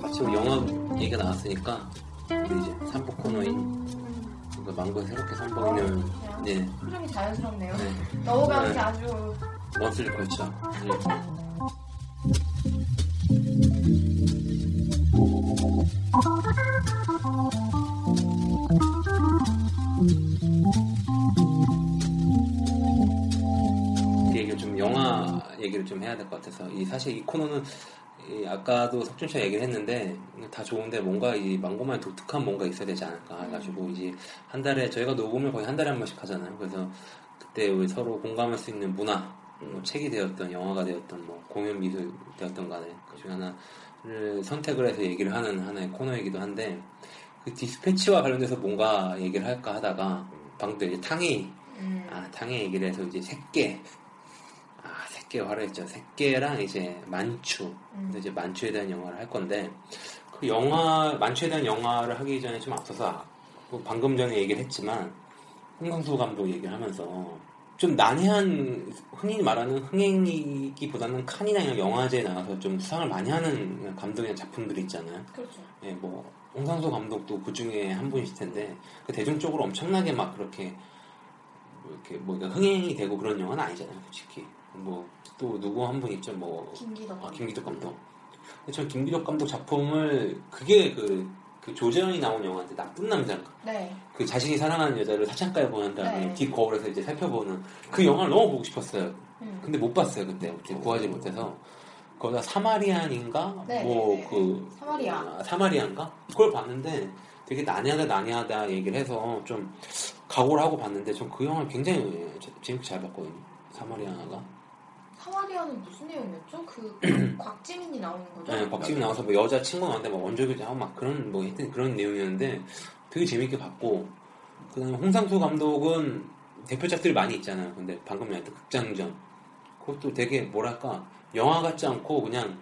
마침 영화 얘기가 나왔으니까 우리 이제 삼복 코너인 이거 망고에 새롭게 선보이는 네, 흐름이 자연스럽네요. 네. 넘어가는 네. 게 아주 머슬 컬처 네. 해야 될 것 같아서 이 사실 이 코너는 이 아까도 석준 씨가 얘기를 했는데 다 좋은데 뭔가 이 망고만 독특한 뭔가 있어야 되지 않을까 해가지고 이제 한 달에 저희가 녹음을 거의 한 달에 한 번씩 하잖아요. 그래서 그때 우리 서로 공감할 수 있는 문화, 뭐 책이 되었던 영화가 되었던 뭐 공연 미술 되었던 간에 그 중에 하나를 선택을 해서 얘기를 하는 하나의 코너이기도 한데 그 디스패치와 관련돼서 뭔가 얘기를 할까 하다가 방금 이제 탕이 음, 아, 탕의 얘기를 해서 이제 새끼. 아, 새끼 화려했죠. 새끼랑 이제 만추. 음. 그래서 이제 만추에 대한 영화를 할 건데, 그 영화, 만추에 대한 영화를 하기 전에 좀 앞서서, 뭐 방금 전에 얘기를 했지만, 홍상수 감독 얘기를 하면서, 좀 난해한, 흔히 말하는 흥행이기보다는 칸이나 영화제에 나가서 좀 수상을 많이 하는 감독의 작품들이 있잖아요. 그렇죠. 예, 뭐 홍상수 감독도 그 중에 한 분이실 텐데 그 대중적으로 엄청나게 막 그렇게 뭐 이렇게 뭐 그러니까 흥행이 되고 그런 영화는 아니잖아요, 솔직히. 뭐 또 누구 한 분 있죠, 뭐 김기덕. 아, 김기덕 감독. 근데 전 김기덕 감독 작품을 그게 그, 그 조재현이 나온 영화인데 나쁜 남자인가? 네. 그 자신이 사랑하는 여자를 사창가에 보낸 다음에 네. 뒷 거울에서 이제 살펴보는 그 영화를 너무 보고 싶었어요. 음. 근데 못 봤어요 그때 구하지 못해서 거기다 사마리안인가 네, 뭐 네, 네. 그 사마리아. 사마리안가 그걸 봤는데 되게 난해하다 난해하다 얘기를 해서 좀 각오를 하고 봤는데 전 그 영화를 굉장히 재밌게 잘 봤거든요 사마리아가 사마리아는 무슨 내용이었죠? 그 곽지민이 나오는 거죠? 네, 박지민 나와서 뭐 여자 친구 나왔는데 막 원조교제 하고 막 그런 뭐 하여튼 그런 내용이었는데 되게 재밌게 봤고 그다음에 홍상수 감독은 대표작들이 많이 있잖아요. 근데 방금 얘기했던 극장전 그것도 되게 뭐랄까 영화 같지 않고 그냥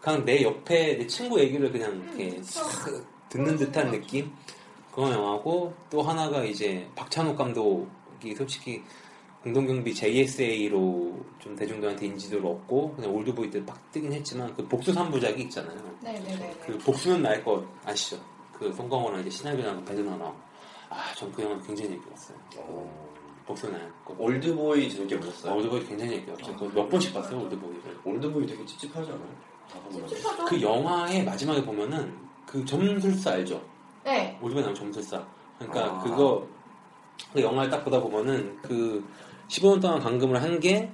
그냥 내 옆에 내 친구 얘기를 그냥 이렇게 음, 싹 그쵸. 듣는 듯한 느낌 그런 영화고 또 하나가 이제 박찬욱 감독이 솔직히 공동경비 JSA로 좀 대중들한테 인지도를 얻고 그냥 올드보이 때 막 뜨긴 했지만 그 복수 3부작이 있잖아요. 네네네. 그 복수는 나의 것 아시죠? 그 송강호랑 이제 신하균하고 배두나 나오고 아, 전 그 영화 굉장히 봤어요. 복수는 것. 올드보이 재밌게 보셨어요? 올드보이 굉장히 봤죠. 그거 몇 번씩 봤어요, 올드보이를. 올드보이 되게 찝찝하지 않아요? 찝찝하죠? 그 영화의 마지막에 보면은 그 점술사 알죠? 네. 올드보이 나온 점술사. 그러니까 아. 그거 그 영화를 딱 보다 보면은 그 15년 동안 감금을 한 게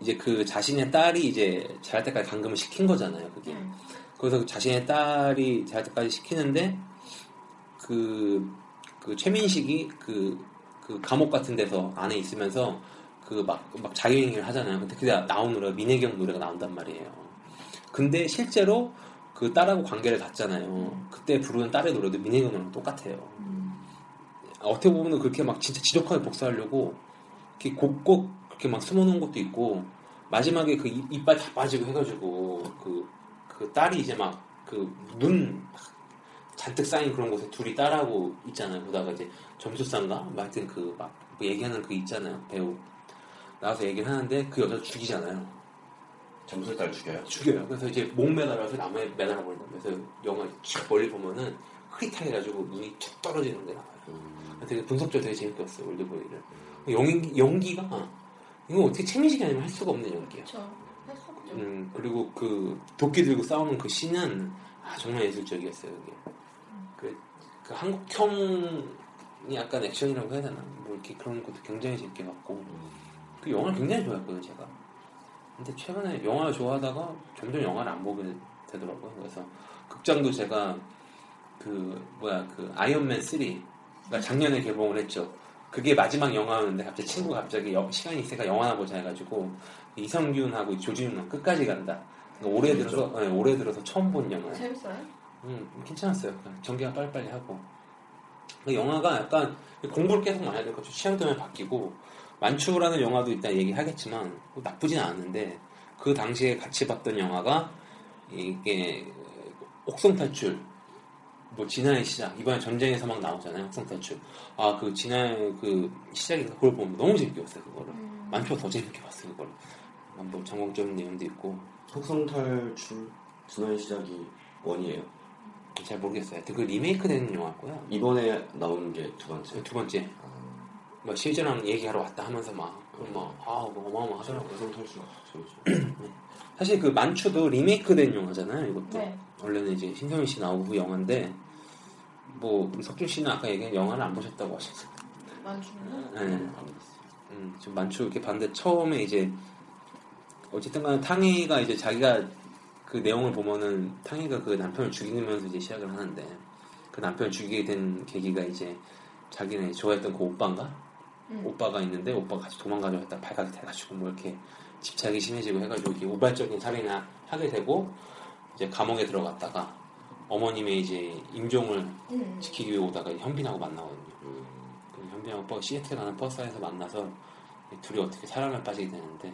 이제 그 자신의 딸이 이제 자랄 때까지 감금을 시킨 거잖아요. 그게. 음. 그래서 그 자신의 딸이 자랄 때까지 시키는데 그, 그 최민식이 그, 그 감옥 같은 데서 안에 있으면서 그 막, 막 자유행위를 하잖아요. 근데 그게 나온 노래가 민혜경 노래가 나온단 말이에요. 근데 실제로 그 딸하고 관계를 닫잖아요. 그때 부르는 딸의 노래도 민혜경 노래랑 똑같아요. 음. 어떻게 보면 그렇게 막 진짜 지독하게 복수하려고 이렇게 곡곡 그렇게 막 숨어놓은 것도 있고 마지막에 그 입, 이빨 다 빠지고 해가지고 그, 그 딸이 이제 막 그 눈 잔뜩 쌓인 그런 곳에 둘이 딸하고 있잖아요. 보다가 이제 점수상가? 뭐 하여튼 그 막 얘기하는 그 있잖아요. 배우. 나와서 얘기를 하는데 그 여자 죽이잖아요. 점술달 죽여요? 죽여요. 그래서 이제 목 매달아서 나무에 매달아 버린다. 그래서 영화 쭉 멀리 보면은 흐릿하게 해가지고 눈이 툭 떨어지는 게 나와요. 되게 분석적으로 되게 재밌게 봤어요. 올드보이를. 연기, 연기가 이거 어떻게 최민식이 아니면 할 수가 없는 연기야. 그렇죠. 음, 그리고 그 도끼 들고 싸우는 그 씬은 아, 정말 예술적이었어요. 그게. 그, 그 한국형이 약간 액션이라고 해야 되나? 뭐 이렇게 그런 것도 굉장히 재밌게 봤고 그 영화를 굉장히 좋아했거든요, 제가. 근데 최근에 영화를 좋아하다가 점점 영화를 안 보게 되더라고요. 그래서 극장도 제가 그 뭐야 그 아이언맨 3가 작년에 개봉을 했죠. 그게 마지막 영화였는데 갑자기 친구가 갑자기 여- 시간이 있으니까 영화나 보자 해가지고 이성균하고 조진웅 끝까지 간다. 그러니까 올해 들어서 네, 올해 들어서 처음 본 영화. 재밌어요? 음, 괜찮았어요. 전개가 빨리빨리 하고. 그 영화가 약간 공부를 계속 많이 해야 될 것 같아요. 취향 때문에 바뀌고. 만추라는 영화도 일단 얘기하겠지만 뭐 나쁘진 않은데 그 당시에 같이 봤던 영화가 이게 옥성탈출 뭐 진화의 시작. 이번에 전쟁에서 막 나오잖아요 옥성탈출. 아그 진화의 그 시작인가 그걸 보면 너무 재밌게 봤어요 그거를. 음. 만추가 더 재밌게 봤어요 그거를. 뭐 전공적인 내용도 있고. 속성탈출 진화의 시작이 원이에요. 잘 모르겠어요. 그 리메이크 된 영화고요. 이번에 나온 게두 번째. 두 번째 뭐 실제랑 얘기하러 왔다 하면서 막막아 뭐 어마어마하더라고요. 속성탈출 재밌죠. 사실 그 만추도 리메이크된 영화잖아요. 이것도 네. 원래는 이제 신성민 씨 나오고 그 영화인데 뭐 석준 씨는 아까 얘기한 영화를 안 보셨다고 하셨어요. 만주는 네. 안 봤어요. 음, 좀 만추 이렇게 봤는데 처음에 이제 어쨌든간 탕희가 이제 자기가 그 내용을 보면은 탕희가 그 남편을 죽이면서 이제 시작을 하는데 그 남편을 죽이게 된 계기가 이제 자기네 좋아했던 그 오빠인가 음. 오빠가 있는데 오빠가 같이 도망가려고 했다가 발각이 돼가지고 뭐 이렇게 집착이 심해지고 해가지고 이렇게 우발적인 살인을 하게 되고 이제 감옥에 들어갔다가 어머님의 이제 임종을 음. 지키기 위해 오다가 현빈하고 만나거든요. 음, 그 현빈하고 오빠가 시애틀 가는 버스 안에서 만나서 둘이 어떻게 사랑에 빠지게 되는데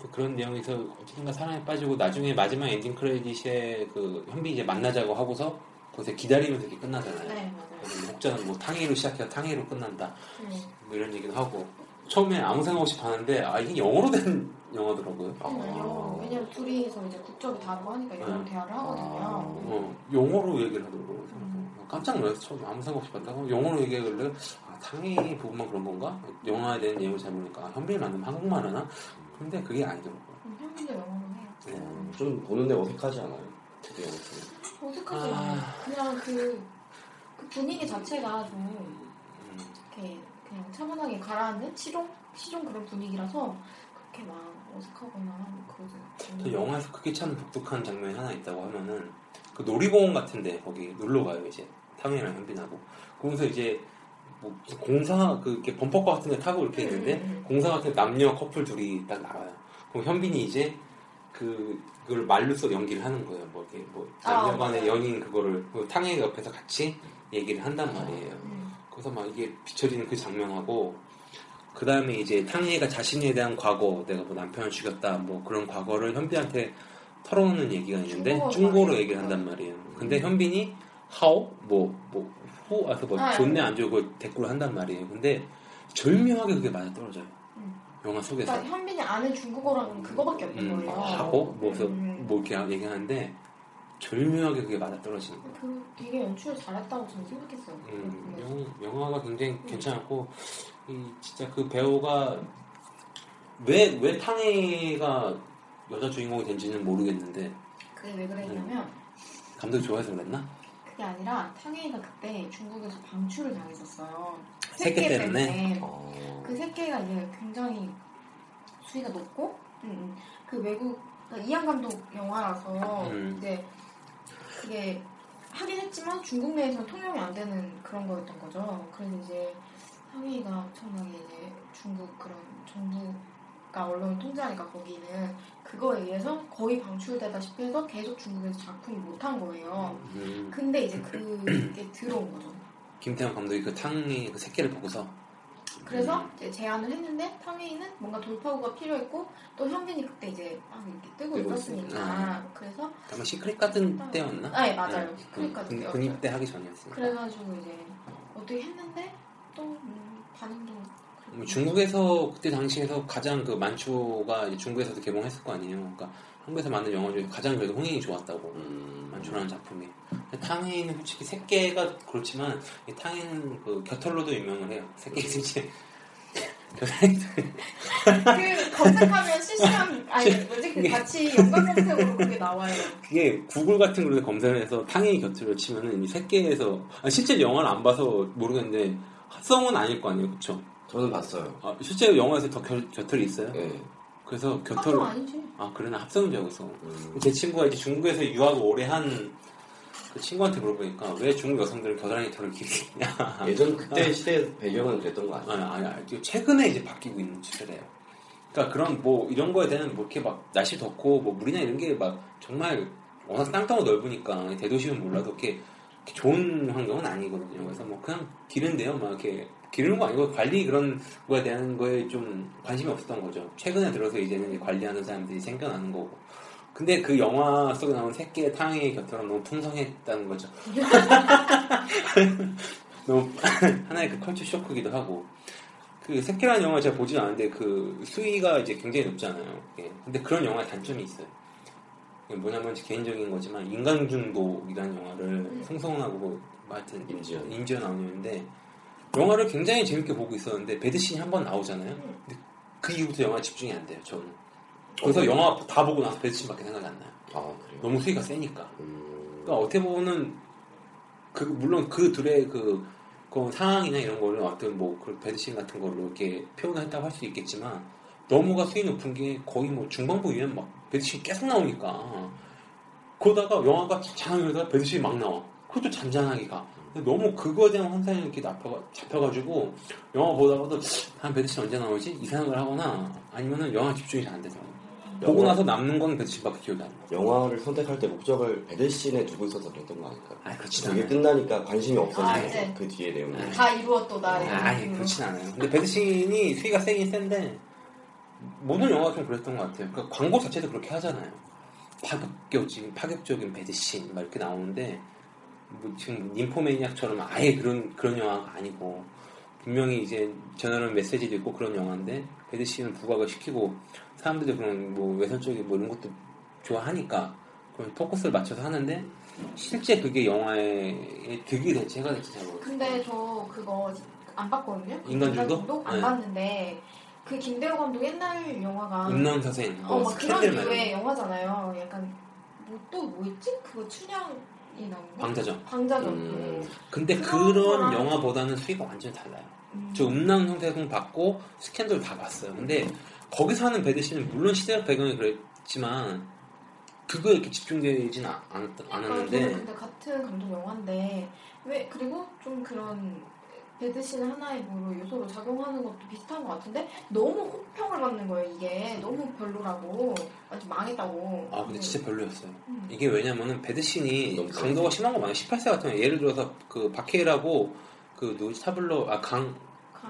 또 그런 내용에서 어쨌든가 사랑에 빠지고 나중에 마지막 엔딩 크레딧에 그 현빈이 이제 만나자고 하고서 거기서 기다리면서 이렇게 끝나잖아요. 네 맞아요. 혹자는 뭐 탕웨이로 시작해서 탕웨이로 끝난다. 음. 뭐 이런 얘기도 하고 처음에 아무 생각 없이 봤는데 아 이게 영어로 된 영화더라고요. 음, 영어 왜냐면 둘이서 이제 국적이 다르고 하니까 영어로 네. 대화를 하거든요. 어, 영어로 얘기를 하더라고요. 그래서 깜짝 놀라서 처음에 아무 생각 없이 봤다가 영어로 얘기하길래 아, 탕웨이 부분만 그런 건가? 영화에 대한 내용을 잘 모르니까 아, 현빈이 만나면 한국말 하나? 근데 그게 아니더라고요. 음, 현빈도 영어로 해요. 네. 음, 좀 보는데 어색하지 않아요? 되게 어색해. 어색하지 아. 그냥 그, 그 분위기 자체가 좀 음, 이렇게 그냥 차분하게 가라앉는 시종 시종 그런 분위기라서 그렇게 막 어색하거나 뭐 그러지 그 않아요. 영화에서 그게 참 독특한 장면이 하나 있다고 하면은 그 놀이공원 같은데 거기 놀러 가요 이제 탕웨이랑 현빈하고 거기서 이제 뭐 공사 그 이렇게 범퍼카 같은 데 타고 이렇게 있는데 음, 음. 공사 같은 남녀 커플 둘이 딱 나와요. 그럼 현빈이 이제 그 그걸 말로써 연기를 하는 거예요. 뭐 이렇게 뭐 아, 남녀간의 맞아요. 연인 그거를 그 탕웨이 옆에서 같이 얘기를 한단 말이에요. 음. 그래서 막 이게 비춰지는 그 장면하고 그 다음에 이제 탕예가 자신에 대한 과거 내가 뭐 남편을 죽였다 뭐 그런 과거를 현빈한테 털어놓는 얘기가 있는데 말해요. 얘기를 한단 말이에요. 근데 현빈이 하오 뭐뭐 후, 아서 뭐 아, 좋네 안 좋고 대꾸를 한단 말이에요. 근데 절묘하게 그게 맞아 떨어져요. 음. 영화 속에서 그러니까 현빈이 아는 중국어랑 그거밖에 없는 음, 거예요. 하고 뭐, 음. 뭐 이렇게 얘기하는데 절묘하게 그게 맞아 떨어지는 거예요. 그 되게 연출을 잘했다고 저는 생각했어요. 음, 그거 보면서. 영, 영화가 굉장히 괜찮았고 이 진짜 그 배우가 왜 왜 탕해가 여자 주인공이 된지는 모르겠는데 그게 왜 그랬냐면 감독이 좋아해서 그랬나? 그게 아니라 탕웨이가 그때 중국에서 방출을 당했었어요. 새끼 때문에? 어, 그 새끼가 이제 굉장히 수위가 높고, 음, 음. 그 외국 그러니까 이양 감독 영화라서 음. 이제 그게 하긴 했지만 중국 내에서는 통용이 안 되는 그런 거였던 거죠. 그래서 이제 탕웨이가 엄청나게 이제 중국 그런 정부가 언론을 통제하니까 거기는 그거에 의해서 거의 방출되다시피 해서 계속 중국에서 작품을 못한 거예요. 음, 근데 이제 그게 들어온 거죠. 김태형 감독이 그 탕해 그 새끼를 보고서 그래서 음. 이제 제안을 했는데 탕웨이는 뭔가 돌파구가 필요했고 또 현빈이 그때 이제 막 이렇게 뜨고 뜨고 있었으니까 그래서 아마 시크릿 가든 때였나? 아, 예, 맞아요. 네. 시크릿 가든 군- 때였어요. 군입대 하기 전이었어요. 그래가지고 이제 어떻게 했는데 또 음, 반응도 뭐 중국에서 그때 당시에서 가장 그 이제 중국에서도 개봉했을 거 아니에요. 그러니까 한국에서 만든 영화 중에 가장 그래도 흥행이 좋았다고. 음, 만추라는 작품이. 근데 탕해는 솔직히 새끼가 그렇지만 이 탕해는 그 겨털로도 유명을 해요. 새끼 이제 겨드랑이 그 검색하면 실시간 아니 뭐지 그 같이 연관 검색으로 그게 나와요. 그게 구글 같은 걸로 검색을 해서 탕웨이 곁으로 치면은 이 새끼에서 아, 실제 영화를 안 봐서 모르겠는데 합성은 아닐 거 아니에요, 그쵸? 저는 봤어요. 아, 실제 영화에서 더 겨, 곁털이 있어요? 예. 그래서 합성 곁털 아니지. 아 그래 나 합성인 줄 알았어. 음. 제 친구가 이제 중국에서 유학을 오래 한 그 친구한테 물어보니까 왜 중국 여성들은 겨드랑이 털을 길게 했냐? 예전 그때 시대 배경은 그랬던 거 아니에요? 아니, 아니, 아니, 최근에 이제 바뀌고 있는 추세래요. 그러니까 그런 뭐 이런 거에 대한 뭐 이렇게 막 날씨 덥고 뭐 물이나 이런 게 막 정말 워낙 땅덩어 넓으니까 대도시면 몰라도 이렇게, 좋은 환경은 아니거든요. 그래서 뭐 그냥 기른데요. 막 이렇게 기르는 거 아니고 관리 그런 거에 대한 거에 좀 관심이 없었던 거죠. 최근에 들어서 이제는 이제 관리하는 사람들이 생겨나는 거고. 근데 그 영화 속에 나온 새끼의 탕의 곁처럼 너무 풍성했다는 거죠. 너무 하나의 그 컬처 쇼크기도 하고. 그 새끼라는 영화 제가 보진 않았는데 그 수위가 이제 굉장히 높잖아요. 예. 근데 그런 영화의 단점이 있어요. 뭐냐면 제 개인적인 거지만 인간중독이라는 영화를 송성하고 뭐 하여튼 임지연. 임지연 나오는 영화인데 영화를 굉장히 재밌게 보고 있었는데 배드신이 한 번 나오잖아요. 근데 그 이후부터 영화에 집중이 안 돼요. 저는. 그래서 어, 영화 다 보고 나서 배드신밖에 생각이 안 나요. 아? 너무 수위가 세니까. 음. 그러니까 어떻게 보면은 그 물론 그 둘의 그, 그 상황이나 이런 거를 어떤 뭐그 배드신 같은 걸로 이렇게 표현을 했다고 할 수 있겠지만 너무가 수위 높은 게 거의 뭐 중반부 이후엔 막 배드신이 계속 나오니까 그러다가 영화가 잔잔하다가 배드신이 막 나와 그것도 잔잔하게 가 너무 그거에 대한 환상이 이렇게 잡혀가, 잡혀가지고 영화 보다가도 한 배드신 언제 나오지? 이 생각을 하거나 아니면은 영화 집중이 잘안 되더라고 보고 영화- 나서 남는 건 배드신밖에 기억이 안 나. 영화를 선택할 때 목적을 배드신에 두고 있어서 그랬던 거 아닐까요? 아 그렇진 그게 않아요. 끝나니까 관심이 아, 없었는데 이제. 그 뒤에 내용이 아. 다 이루었도다. 이런 아니 느낌으로. 그렇진 않아요. 근데 배드신이 수위가 세긴 센데 모든 영화가 좀 그랬던 것 같아요. 그러니까 광고 자체도 그렇게 하잖아요. 파격적인 파격적인 배드신 막 이렇게 나오는데 뭐 지금 님포매니악처럼 아예 그런 그런 영화가 아니고 분명히 이제 전하는 메시지도 있고 그런 영화인데 배드신을 부각을 시키고 사람들이 그런 뭐 외설적인 뭐 이런 것도 좋아하니까 그런 포커스를 맞춰서 하는데 실제 그게 영화에 득이 될지 해가 될지 잘 모르겠어요. 근데 저 그거 안 봤거든요. 인간중독? 안 네. 봤는데 그 김대호 감독 옛날 영화가 음란 사생, 어, 뭐막 그런. 류의 영화잖아요. 약간 뭐 또 뭐였지? 그거 춘향 방자전. 방자전. 음. 근데 그런 영화보다는 수위가 완전히 달라요. 음. 저 음란 형태성 봤고 스캔들 다 봤어요. 근데 거기서 하는 배드신은 물론 시대적 배경이 그랬지만 그거에 이렇게 집중되진 않, 저는 않았는데 근데 같은 감독 영화인데 왜 그리고 좀 그런 배드신 하나의 뭐로 요소로 작용하는 것도 비슷한 것 같은데 너무 호평을 받는 거예요 이게 너무 별로라고 완전 망했다고 아 근데 진짜 별로였어요. 음. 이게 왜냐면은 배드신이 강도가 심한 거 많아요. 18세 같은 경우 예를 들어서 그 박해일하고 그 누구지 타블로 아강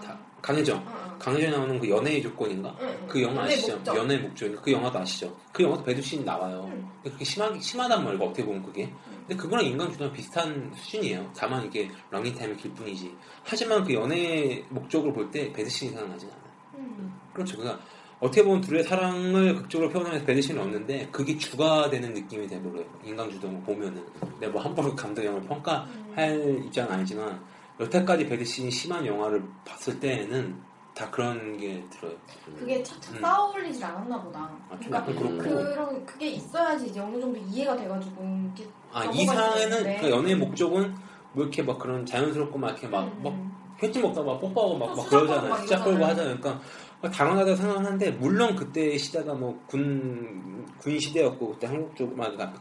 강- 강혜정 어, 어. 강혜정이 나오는 그 연애의 조건인가? 응, 응. 그 영화 연애의 아시죠? 목적. 연애의 목적. 그 영화도 아시죠? 그 영화도 배드신이 나와요. 응. 근데 그게 심하게, 심하단 말이고, 어떻게 보면 그게. 음. 근데 그거랑 인간 주도랑 비슷한 수준이에요. 다만 이게 런닝타임이 길 뿐이지. 하지만 그 연애의 목적을 볼 때 배드신이 생각나진 않아요. 음. 그렇죠. 그러니까 어떻게 보면 둘의 사랑을 극적으로 표현하면서 배드신이 얻는데 그게 주가 되는 느낌이 돼버려요. 인간 주도를 보면은. 내가 뭐 함부로 감독 영화를 평가할 입장은 아니지만 여태까지 배드신이 심한 영화를 봤을 때에는 다 그런 게 들어요. 그게 착착 음. 쌓아 올리질 않았나 보다 아, 좀 그러니까. 그런 그게 있어야지 이제 어느 정도 이해가 돼가지고 이렇게 아, 넘어갈 이 수가 사회는 있는데. 그 연애의 목적은 뭐 이렇게 막 그런 자연스럽고 막 이렇게 막, 음. 막 횟집 먹다가 막 뽀뽀하고 막, 또막 그러잖아요. 막 수작 걸고. 하잖아요. 그러니까 막 당연하다고 생각하는데 물론 그때 시대가 뭐 군 군 시대였고 그때 한국 쪽막 그러니까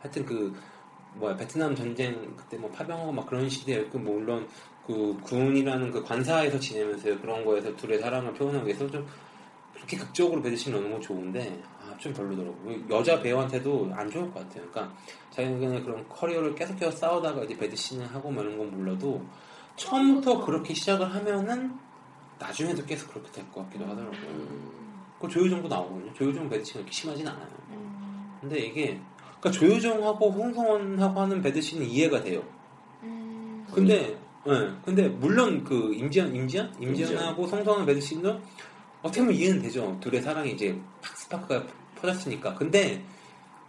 하여튼 그 뭐야 베트남 전쟁 그때 뭐 파병하고 막 그런 시대였고 뭐 물론 그 군이라는 그 관사에서 지내면서 그런 거에서 둘의 사랑을 표현하기 위해서 좀 그렇게 극적으로 배드신 넣는 건 좋은데 아, 좀 별로더라고요. 여자 배우한테도 안 좋을 것 같아요. 그러니까 그냥 그런 커리어를 계속해서 싸우다가 이제 배드신을 하고 마는 건 몰라도 처음부터 그렇게 시작을 하면은 나중에도 계속 그렇게 될 것 같기도 하더라고요. 음. 그 조효정도 나오거든요. 조효정 배드신이 그렇게 심하진 않아요. 음. 근데 이게 그러니까 조효정하고 홍성원하고 하는 배드신은 이해가 돼요. 음. 근데 예, 근데 물론 그 임지연 임지연 임지연하고 성성원 배드신도 어떻게 보면 이해는 되죠. 둘의 사랑이 이제 팍스파크가 퍼졌으니까. 근데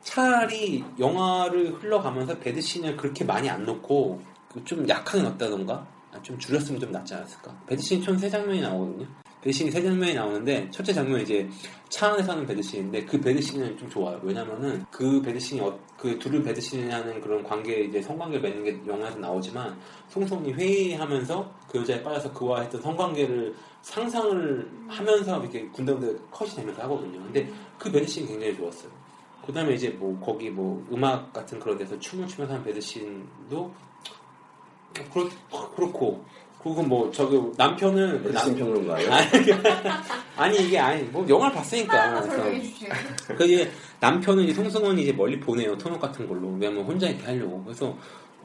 차라리 영화를 흘러가면서 배드신을 그렇게 많이 안 넣고 그좀 약하게 넣었다던가 아, 좀 줄였으면 좀 낫지 않았을까. 배드신이 총세 장면이 나오거든요. 배드신이 세 장면이 나오는데 첫째 장면은 이제 차 안에서 하는 배드신인데 그 배드신은 좀 좋아요. 왜냐면은 그 배드신이 어- 그 둘을 배드신이라는 그런 관계 이제 성관계 맺는 게 영화에서 나오지만 송송이 회의하면서 그 여자에 빠져서 그와 했던 성관계를 상상을 하면서 이렇게 군데군데 컷이 되면서 하거든요. 근데 그 배드신이 굉장히 좋았어요. 그 다음에 이제 뭐 거기 뭐 음악 같은 그런 데서 춤을 추면서 하는 배드신도 그렇, 그렇고 그리고 뭐 저기 남편은 그 배드신 남- 평론가예요? 아니, 이게 아니 뭐 영화를 봤으니까. 그 이제 남편은 이제 송승헌이 이제 멀리 보내요 토목 같은 걸로 왜냐면 혼자 이렇게 하려고 그래서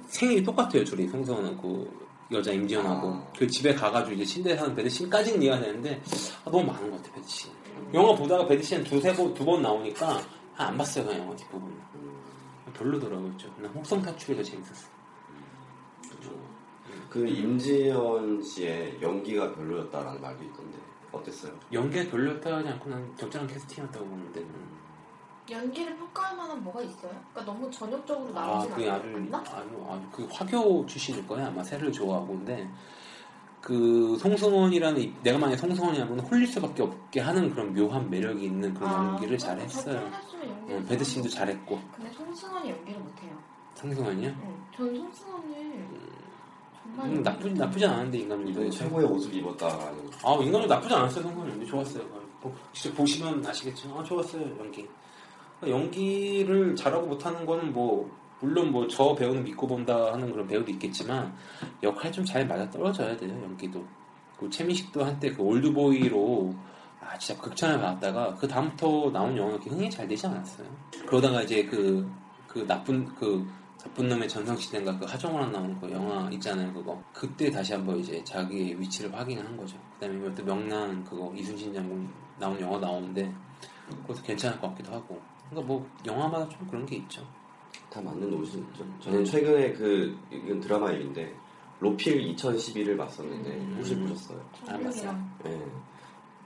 생일이 똑같아요 둘이 송승헌은 그 여자 임지연하고 아. 그 집에 가가지고 이제 침대에 사는 배드신까지는 이해가 되는데 아, 너무 많은 것 같아 배드신 영화 보다가 배드신 두세 번두 번 나오니까 아, 안 봤어요 그냥 영화 뒷부분 별로더라고요 좀. 난 혹성 탈출이 더 재밌었어 그 임지연 씨의 연기가 별로였다라는 말도 있던데 어땠어요? 연기가 별로였다 하지 않고 난 적절한 캐스팅이었다고 보는데 음. 연기를 평가할 만한 뭐가 있어요? 그러니까 너무 전형적으로 아, 나오진 그게 아주, 않나? 아주, 아주, 그 화교 출신일 거야. 아마 새를 좋아하고. 근데, 그, 송승헌이라는, 이- 내가 만약에 송승헌이라면 홀릴 수밖에 없게 하는 그런 묘한 매력이 있는 그런 아, 연기를 저 잘했어요. 연기를 어, 배드신도 잘했고. 거. 근데 송승헌이 연기를 못해요. 송승헌이요? 응. 전 송승헌을 정말 음, 나쁘지, 나쁘지 않았는데. 이번에 최고의 옷을 입었다라는 아, 인간도 나쁘지 않았어요, 송승헌이. 좋았어요. 보- 진짜 보시면 아시겠지만, 아, 좋았어요, 연기. 연기를 잘하고 못하는 거는 뭐, 물론 뭐 저 배우는 믿고 본다 하는 그런 배우도 있겠지만 역할 좀 잘 맞아 떨어져야 돼요 연기도. 그 최민식도 한때 그 올드보이로 아 진짜 극찬을 받았다가 그 다음부터 나온 영화가 그렇게 흥이 잘 되지 않았어요. 그러다가 이제 그그 나쁜 그 나쁜 놈의 전성시대인가 그 하정우랑 나오는 그 영화 있잖아요 그거 그때 다시 한번 이제 자기의 위치를 확인을 한 거죠. 그다음에 또 명랑 그거 이순신 장군 나온 영화 나오는데 그것도 괜찮을 것 같기도 하고. 그러니까 뭐 영화마다 좀 그런 게 있죠. 다 맞는 옷이 있죠. 저는 최근에 그 이건 드라마 얘기인데 로필 2012를 봤었는데 음. 혹시 보셨어요? 안 봤어요. 정국이랑 네.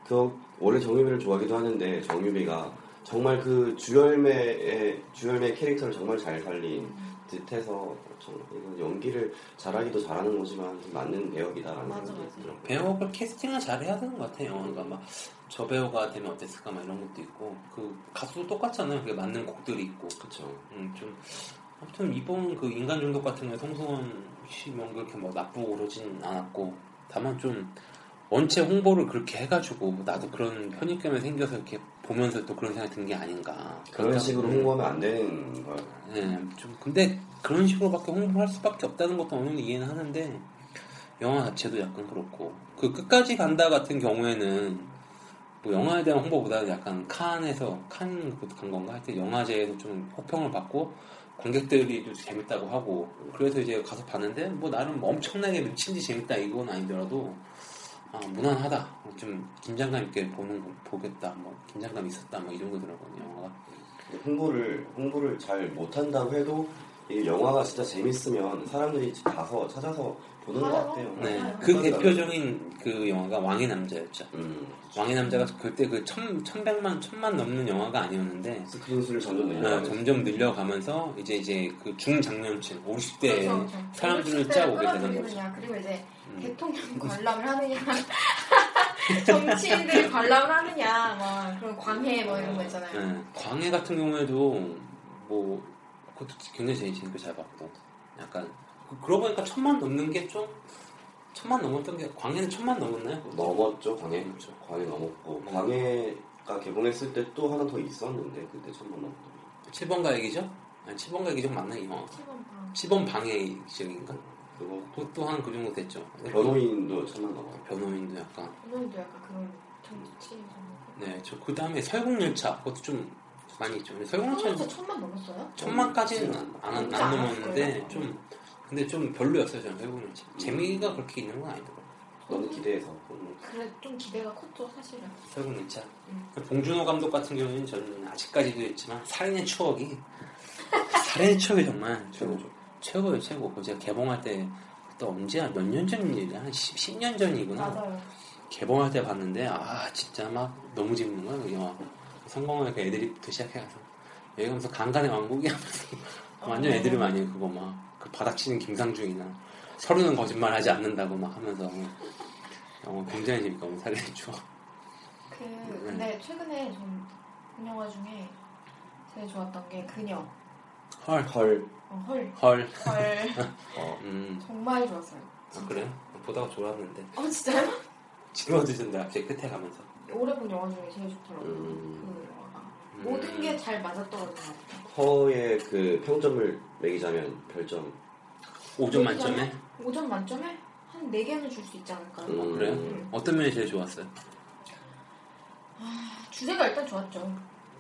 그 원래 정유미를 좋아하기도 하는데 정유미가 정말 그 주열매의 주열매 캐릭터를 정말 잘 살린 듯해서 정말 이건 연기를 잘하기도 잘하는 거지만 좀 맞는 배역이다라는 맞아, 생각이 맞아. 들어요. 배역을 캐스팅을 잘 해야 되는 것 같아요. 그러니까 막 저 배우가 되면 어땠을까 막 이런 것도 있고 그 가수도 똑같잖아요. 그게 맞는 곡들이 있고. 그렇죠. 음, 좀 아무튼 이번 그 인간 중독 같은 게 송승헌 씨뭐 그렇게 뭐 나쁘고 그러진 않았고 다만 좀 원체 홍보를 그렇게 해가지고 나도 그런 편익감이 생겨서 이렇게 보면서 또 그런 생각이 든 게 아닌가. 그런 그러니까, 식으로 음, 홍보하면 안 되는 걸. 예, 좀 근데 그런 식으로밖에 홍보를 할 수밖에 없다는 것도 어느 정도 이해는 하는데 영화 자체도 약간 그렇고. 그 끝까지 간다 같은 경우에는 뭐 영화에 대한 홍보보다는 약간 칸에서 칸 간 건가? 하여튼 영화제에서 좀 호평을 받고 관객들이 또 재밌다고 하고. 그래서 이제 가서 봤는데 뭐 나름 뭐 엄청나게 미친 듯이 재밌다 이건 아니더라도 아 무난하다 좀 긴장감 있게 보는 거 보겠다 뭐 긴장감 있었다 뭐 이 정도더라고요 영화가 홍보를 홍보를 잘 못한다고 해도 이 영화가 진짜 재밌으면 사람들이 가서 찾아서 보는 것. 같아요. 네, 맞아요. 그 대표적인 그 영화가 왕의 남자였죠. 음, 왕의 남자가 그때 그 천, 천백만, 천만 넘는 영화가 아니었는데, 스크린 수를 점점 어, 늘려가면서 점점 늘려가면서, 이제, 이제 그 중장년층, 50대 그렇죠, 그렇죠. 사람들을 짜오게 되는 거죠. 그리고 이제 음. 대통령 관람을 하느냐, 정치인들이 관람을 하느냐, 막 그런 광해 뭐 이런 거 있잖아요. 네, 광해 같은 경우에도, 뭐, 그것도 굉장히 재밌- 재밌게 잘 봤고, 약간, 그- 그러고 보니까 천만 넘는 게 좀, 천만 넘었던 게, 광해는 천만 넘었나요? 넘었죠 광해. 그렇죠. 광해 넘었고 음. 광해가 개봉했을 때 또 하나 더 있었는데 그때 천만 넘었던 7번가 얘기죠? 아니, 7번가 얘기 좀 맞나, 이 영화? 7번 방. 10원 방해 지역인가? 그거 그것도 한그 정도 됐죠. 변호인도 천만 넘었고 변호인도 약간. 오늘도 약간 그런 정치 좀. 네, 저 그 다음에 설국열차 그것도 좀 많이 있죠. 근데 설국열차는 천만 넘었어요? 천만까지는 안, 안, 안 넘었는데 거예요. 좀 근데 좀 별로였어요. 저는 설국열차. 재미가 그렇게 있는 건 아니더라고요. 너무 기대해서 음, 그래 좀 기대가 컸죠 사실은. 설국열차. 음. 봉준호 감독 같은 경우는 저는 아직까지도 있지만 살인의 추억이 살인의 추억이 정말 최고죠. 최고예요, 최고. 그 제가 개봉할 때또 언제야? 몇 년전 일이야? 한 10, 년 전이구나. 맞아요. 개봉할 때 봤는데 아 진짜 막 너무 재밌는 거야 그 영화 성공할 그 애드립부터 시작해가서 여기 가면서 강간의 왕국이 하면서 완전 애드립 아니에요 그거 막 그 바닥치는 김상중이나 서류는 거짓말 하지 않는다고 막 하면서 영화 굉장히 재밌거든요. 살인의 추억. 그 근데 최근에 전본 영화 중에 제일 좋았던 게 그녀. 헐, 헐. 어, 헐. 헐. 헐. 어, 음, 정말 좋았어요. 아, 그래요? 보다가 좋았는데. 어 진짜요? 지금 어디선데 갑자기 끝에 가면서. 올해 본 영화 중에 제일 좋더라고요. 음. 그 영화가 음. 모든 게잘 같아요. 허의 그 평점을 매기자면 별점. 5점 만점에? 5점 만점에 한 4개는 줄 수 있지 않을까요? 음. 그래요? 음. 어떤 면이 제일 좋았어요? 주제가 일단 좋았죠.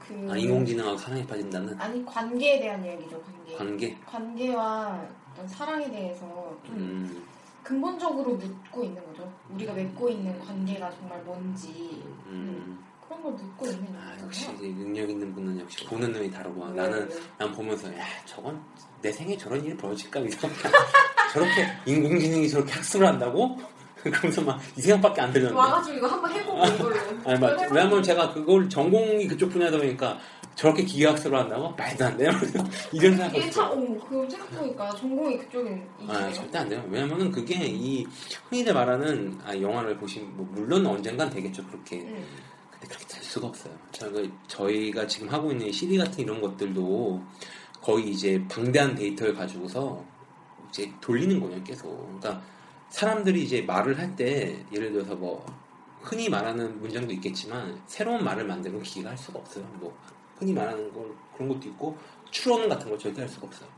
그 아, 인공지능하고 사랑에 빠진다는 아니 관계에 대한 이야기죠. 관계. 관계. 관계와 어떤 사랑에 대해서 좀 음, 근본적으로 묻고 있는 거죠. 우리가 맺고 있는 관계가 정말 뭔지 음. 그런 걸 묻고 있는 아, 영화잖아요. 역시 능력 있는 분은 역시 보는 눈이 다르구나. 네, 나는 네. 난 보면서 야 저건 내 생에 저런 일이 벌어질까 이상 저렇게 인공지능이 저렇게 학습을 한다고? 그러면서 막 이 생각밖에 안 들렸는데. 와가지고 이거 한번 해보고 이걸로. 아니 맞. 왜냐면 제가 그걸 전공이 그쪽 분야다 보니까 저렇게 기계학습을 한다고 말도 안 돼요. 이런 이게 생각을 참, 어, 그 생각해보니까 전공이 그쪽인 아. 절대 안 돼요. 왜냐면은 그게 이 흔히들 말하는 아, 영화를 보신 뭐 물론 언젠간 되겠죠 그렇게. 응. 근데 그렇게 될 수가 없어요. 저희가, 저희가 지금 하고 있는 CD 같은 이런 것들도 거의 이제 방대한 데이터를 가지고서 이제 돌리는 거예요, 계속. 그러니까 사람들이 이제 말을 할 때 예를 들어서 뭐 흔히 말하는 문장도 있겠지만 새로운 말을 만드는 기계가 할 수가 없어요. 뭐 흔히 말하는 건 그런 것도 있고 추론 같은 걸 절대 할 수가 없어요.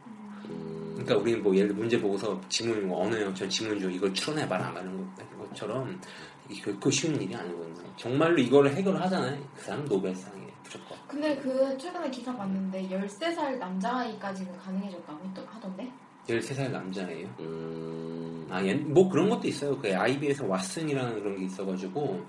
음, 그러니까 우리는 뭐 예를 들어 문제 보고서 지문 뭐 언어 영역 지문 중 이걸 추론해봐라 말하는 것- 것처럼 이게 결코 쉬운 일이 아니거든요. 정말로 이거를 해결을 하잖아요. 그 사람 은 노벨상에 무조건. 근데 그 최근에 기사 봤는데 13살 남자아이까지는 가능해졌다고 했- 하던데? 13살 남자예요. 음, 아, 얘- 뭐 그런 것도 있어요. 그 IB에서 왓슨이라는 그런 게 있어가지고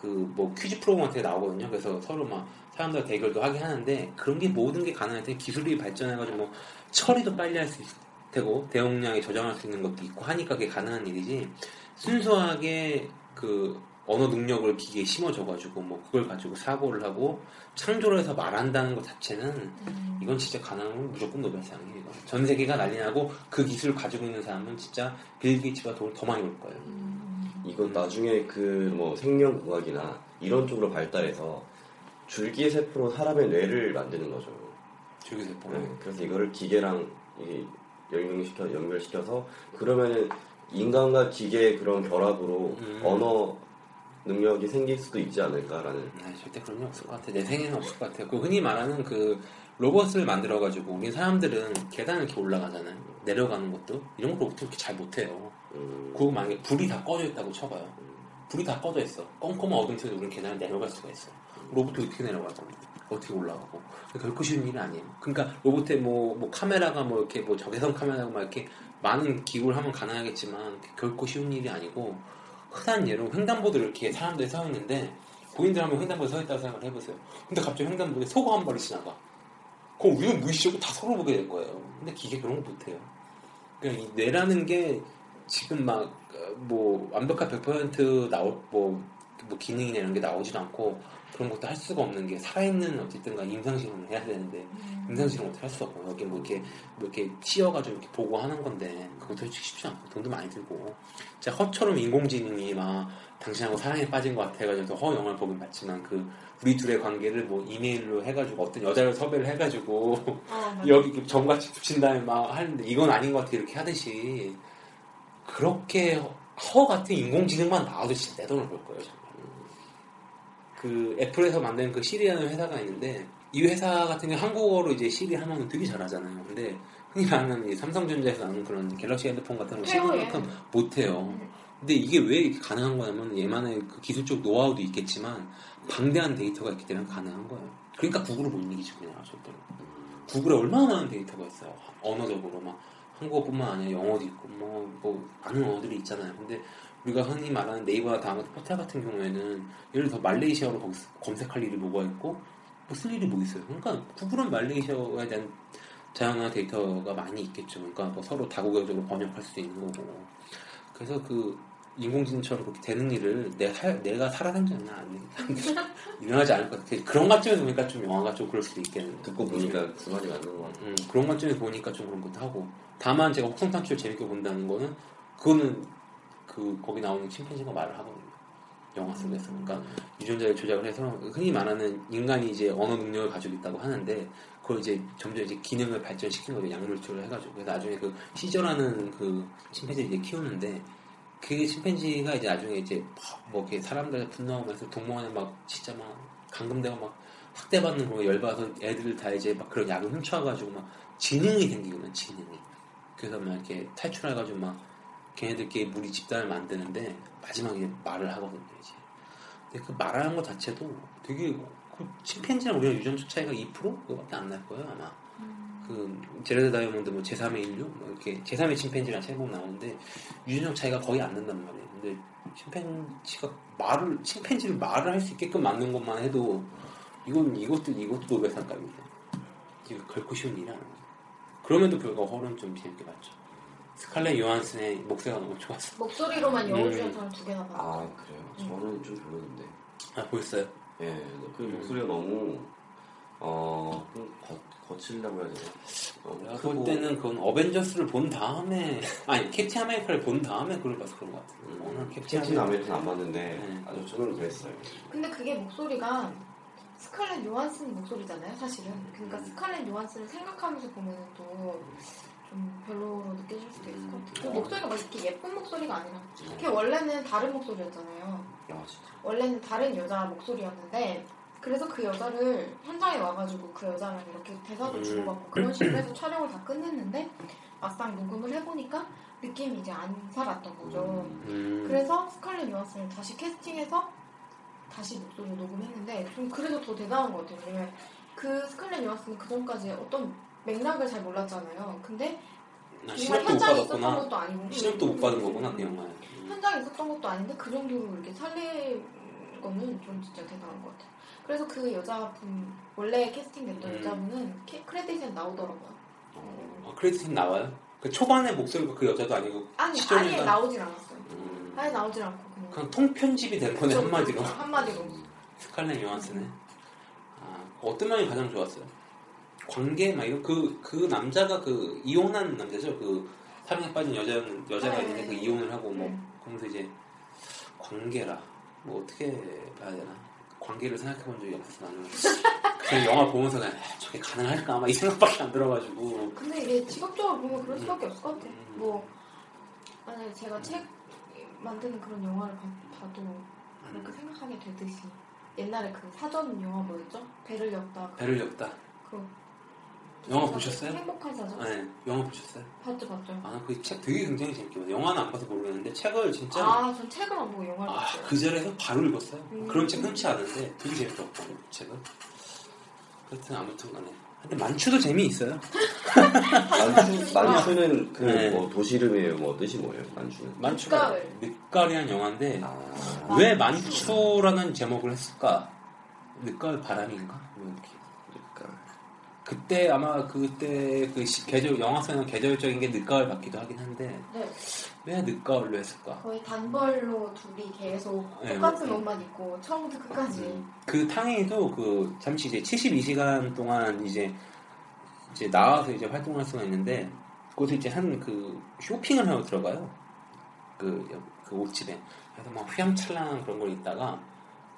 그 뭐 퀴즈 프로그램 같은 게 나오거든요. 그래서 서로 막 사람들 대결도 하게 하는데 그런 게 모든 게 가능할 때 기술이 발전해가지고 뭐 처리도 빨리 할 수 있을 테고 대용량에 저장할 수 있는 것도 있고 하니까 그게 가능한 일이지 순수하게 그 언어 능력을 기계에 심어줘가지고 뭐 그걸 가지고 사고를 하고 창조를 해서 말한다는 것 자체는 음. 이건 진짜 가능하면 무조건 노벨상이에요. 전 세계가 난리 나고 그 기술을 가지고 있는 사람은 진짜 빌 게이츠가 돈을 더 많이 벌 거예요. 음. 이건 나중에 그 뭐 생명공학이나 이런 쪽으로 발달해서 줄기 세포로 사람의 뇌를 만드는 거죠. 줄기 세포. 네, 그래서 이거를 기계랑 이게 연결시켜 연결시켜서 그러면은 인간과 기계의 그런 결합으로 음. 언어 능력이 생길 수도 있지 않을까라는. 아, 절대 그런 게 없을 것 같아. 내 생에는 없을 것 같아요. 그 흔히 말하는 그 로봇을 만들어가지고 우리 사람들은 계단을 이렇게 올라가잖아요. 내려가는 것도 이런 거 로봇 그렇게 잘 못해요. 음, 그거 만약에 불이 다 꺼져 있다고 쳐봐요. 불이 다 꺼져 있어. 껌껌한 어둠 속에 우리는 계단을 내려갈 수가 있어. 로봇도 어떻게 내려가고 어떻게 올라가고 결코 쉬운 일이 아니에요. 그러니까 로봇에 뭐, 뭐 카메라가 뭐 이렇게 뭐 적외선 카메라가 막 이렇게 많은 기구를 하면 가능하겠지만 결코 쉬운 일이 아니고 흔한 예로 횡단보도 이렇게 사람들이 서 있는데 고인들 하면 횡단보도에 서 있다고 생각을 해보세요. 근데 갑자기 횡단보도에 소가 한 마리 지나가. 그럼 우리는 무의식적으로 다 서로 보게 될 거예요. 근데 기계 그런 거 못해요. 그러니까 이 뇌라는 게 지금 막 뭐 완벽한 100% 나올 뭐, 뭐 기능이나 이런 게 나오지도 않고 그런 것도 할 수가 없는 게 살아있는 어쨌든가 임상실험을 해야 되는데 음. 임상실험 어떻게 할 수 없고 여기 뭐 이렇게 뭐 이렇게 씌어가지고 이렇게 보고 하는 건데 그것도 솔직히 쉽지 않고 돈도 많이 들고 진짜 허처럼 인공지능이 막 당신하고 사랑에 빠진 것 같아가지고 허 영화를 보긴 봤지만 그 우리 둘의 관계를 뭐 이메일로 해가지고 어떤 여자를 섭외를 해가지고 어. 여기 점같이 붙인 다음에 막 하는데 이건 아닌 것 같아 이렇게 하듯이 그렇게 허 같은 인공지능만 나와도 진짜 내 돈을 벌 거예요 정말. 그 애플에서 만든 그 시리라는 회사가 있는데 이 회사 같은 경우 한국어로 이제 시리 하면 되게 잘하잖아요. 근데 흔히 말하는 이 삼성전자에서 나오는 그런 갤럭시 핸드폰 같은 거 시리만큼 못해요. 근데 이게 왜 이렇게 가능한 거냐면 얘만의 그 기술적 노하우도 있겠지만 방대한 데이터가 있기 때문에 가능한 거예요. 그러니까 구글을 못 이기죠 그냥 절대로. 구글에 얼마나 많은 데이터가 있어요. 언어적으로 막 한국어뿐만 아니라 영어도 있고 뭐, 뭐 많은 언어들이 있잖아요. 근데 우리가 흔히 말하는 네이버나 다음 포털 같은 경우에는 예를 들어 말레이시아로 거기 검색할 일이 뭐가 있고 뭐 쓸 일이 뭐 있어요. 그러니까 구글은 말레이시아에 대한 다양한 데이터가 많이 있겠죠. 그러니까 뭐 서로 다국어적으로 번역할 수 있는 거고. 그래서 그 인공지능처럼 그렇게 되는 일을 내 살, 내가 안 일어나지 않을 것 같아요. 그런 관점에서 보니까 좀 영화가 좀 그럴 수도 있겠는데. 듣고 보니까 그 말이 맞는 것 같아요. 음, 그런 관점에서 보니까 좀 그런 것도 하고. 다만 제가 혹성탄출 재밌게 본다는 거는 그거는 그 거기 나오는 침팬지가 말을 하거든요. 영화 속에서. 그러니까 유전자를 조작을 해서 흔히 말하는 인간이 이제 언어 능력을 가지고 있다고 하는데 그걸 이제 점점 이제 기능을 발전시킨 거죠. 약물치료를 해가지고. 그래서 나중에 그 시저라는 그 침팬지를 이제 키우는데 그 침팬지가 이제 나중에 이제 막뭐 이렇게 사람들 분노하면서 동물원에 막 진짜 막 감금되고 막 학대받는 거 열받아서 애들 다 이제 막 그런 약을 훔쳐가지고 막 지능이 생기거든 지능이. 그래서 막 이렇게 탈출해가지고 막 걔네들끼리 무리 집단을 만드는데 마지막에 말을 하거든요 이제. 근데 그 말하는 것 자체도 되게 그 침팬지랑 우리랑 유전자 차이가 2% 그거밖에 안 날 거예요 아마. 그 제레드 다이아몬드 뭐 제3의 인류 뭐 이렇게 제3의 침팬지랑 책보면 나오는데 유전자 차이가 거의 안 난단 말이에요. 근데 침팬지가 말을 침팬지를 말을 할 수 있게끔 만든 것만 해도 이건 이것도 이것도 노벨상감이죠. 이거 결코 쉬운 일이 아니에요. 그럼에도 불구하고 헐은 좀 재밌게 봤죠. 스칼렛 요한슨의 목소리가 너무 좋았어. 목소리로만 음. 여우주연 상을 두 개나 받았어. 아 그래요? 저는 좀 별로던데. 아 보였어요? 예, 그 목소리가 너무 어좀 거, 거칠다고 해야 되나? 크고 볼 때는 그건 어벤져스를 본 다음에 아니 캡틴 아메리카를 본 다음에 그걸 봐서 그런 것 같아요. 음, 오늘 캡틴 아메리카 안 봤는데 네. 아주 저는 그랬어요. 근데 그게 목소리가 스칼렛 요한슨 목소리잖아요, 사실은. 그러니까 스칼렛 요한슨을 생각하면서 보면 또 좀 별로로 느껴질 수도 있을 것 같아요. 그 목소리가 막 이렇게 예쁜 목소리가 아니라 그게 원래는 다른 목소리였잖아요. 야 진짜. 원래는 다른 여자 목소리였는데 그래서 그 여자를 현장에 와가지고 그 여자랑 이렇게 대사도 음. 주고받고 그런 식으로 해서 촬영을 다 끝냈는데 막상 녹음을 해보니까 느낌이 이제 안 살았던 거죠. 음, 그래서 스칼렛 요한슨을 다시 캐스팅해서 다시 목소리를 녹음했는데 좀 그래도 더 대단한 것 같아요. 왜냐면 그 스칼렛 요한슨은 그 전까지 어떤 맥락을 잘 몰랐잖아요. 근데 나 정말 현장에 있었던. 것도 아니고 시력도 못 받은 거구나 그 영화에. 현장에 있었던 것도 아닌데 그 정도로 이렇게 살린 거는 좀 진짜 대단한 것 같아요. 그래서 그 여자분 원래 캐스팅됐던 음. 여자분은 캐- 크레딧에 나오더라고요. 아, 크레딧 나와요? 그 초반에 목소리가 그 여자도 아니고 아니 시절이나- 아예 나오질 않았어요. 음, 아예 나오질 않고 그냥 그냥 통편집이 될 뻔해 한마디로 한마디로. 스칼렛 요한슨의 아, 어떤 면이 가장 좋았어요? 관계 막 이런 그, 그 남자가 그 이혼한 남자죠 그 사랑에 빠진 여자 여자가 네. 있는데 그 이혼을 하고 뭐 네. 그러면서 이제 관계라 뭐 어떻게 봐야 되나 관계를 생각해 본 적이 없어서 나는 그냥 영화 보면서 그냥 아, 저게 가능할까 아마 이 생각밖에 안 들어가지고 근데 이게 직업적으로 보면 그럴 수밖에 없을 것 같아요. 음. 뭐 만약에 제가 책 만드는 그런 영화를 봐- 봐도 그렇게 생각하게 되듯이 옛날에 그 사전 영화 뭐였죠? 배를 엮다 배를 엮다 그 영화 보셨어요? 행복한 사전 네 영화 보셨어요? 봤죠 봤죠. 아 그 책 되게 굉장히 재밌게 봤어요 영화는 안 봐서 모르겠는데 책을 진짜 아 전 책을 안 보고 영화를 아, 봤어요. 그 자리에서 바로 읽었어요. 음. 그런 책 흔치 않은데 되게 재밌었거든요, 그 책은. 하여튼 아무튼 간에. 하여튼 만추도 재미있어요. 만추 만추는 그 네. 뭐 도시 이름이에요. 뭐 뜻이 뭐예요? 만추는? 만추가 늦가을. 늦가을이란 영화인데 아, 왜 만추라는 제목을 했을까? 늦가을 바람인가? 뭐 이렇게. 그때 아마 그때 그 시- 계절 영화에서는 계절적인 게 늦가을 같기도 하긴 한데 네, 왜 늦가을로 했을까? 거의 단벌로 둘이 계속 네, 똑같은 뭐, 옷만 입고 처음부터 끝까지. 그 탕웨이도 그 잠시 이제 72시간 동안 이제 이제 나와서 이제 활동할 수가 있는데 그곳에 이제 한 그 쇼핑을 하러 들어가요. 그, 그 옷집에. 그래서 막 휘황찬란한 그런 걸 있다가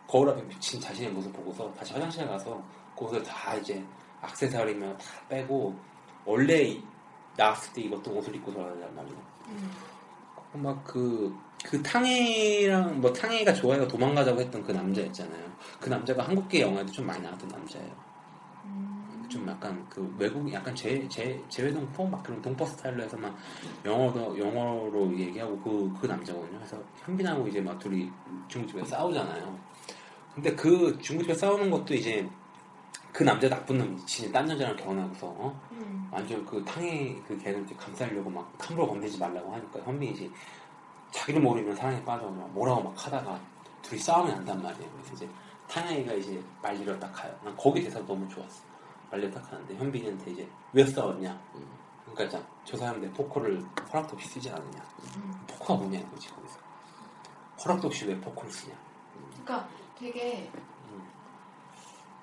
거울 앞에 비친 자신의 모습 보고서 다시 화장실에 가서 그것을 다 이제 악세사리며 다 빼고 원래 이- 나왔을 때 입었던 옷을 입고 돌아다니란 말이에요. 음. 막 그, 그 탕웨이랑, 뭐 탕웨이가 좋아해가 도망가자고 했던 그 남자 있잖아요. 그 남자가 한국계 영화에도 좀 많이 나왔던 남자예요. 음. 좀 약간 그 외국, 약간 제, 제, 제외동포? 막 그런 동포 스타일로 해서 막 영어도, 영어로 얘기하고 그, 그 남자거든요. 그래서 현빈하고 이제 막 둘이 중국집에 싸우잖아요. 근데 그 중국집에 싸우는 것도 이제 그 남자 나쁜 놈이지. 진짜 딴 여자랑 결혼하고서, 어? 음. 완전 그 탕에 그 걔를 감싸려고 막 함부로 건들지 말라고 하니까 현민이 이제 자기를 모르면 사랑에 빠져 막 뭐라고 막 하다가 둘이 싸움이 난단 말이에요. 그래서 이제 탕아이가 이제 말리러 딱 가요. 난 거기 대사 너무 좋았어. 말리러 딱 가는데 현빈이한테 이제 왜 싸웠냐? 그러니까 있잖아. 저 사람들 포커를 허락도 없이 쓰지 않느냐? 음. 포커가 뭐냐 이거지 거기서. 허락도 없이 왜 포커를 쓰냐? 그러니까 되게 음.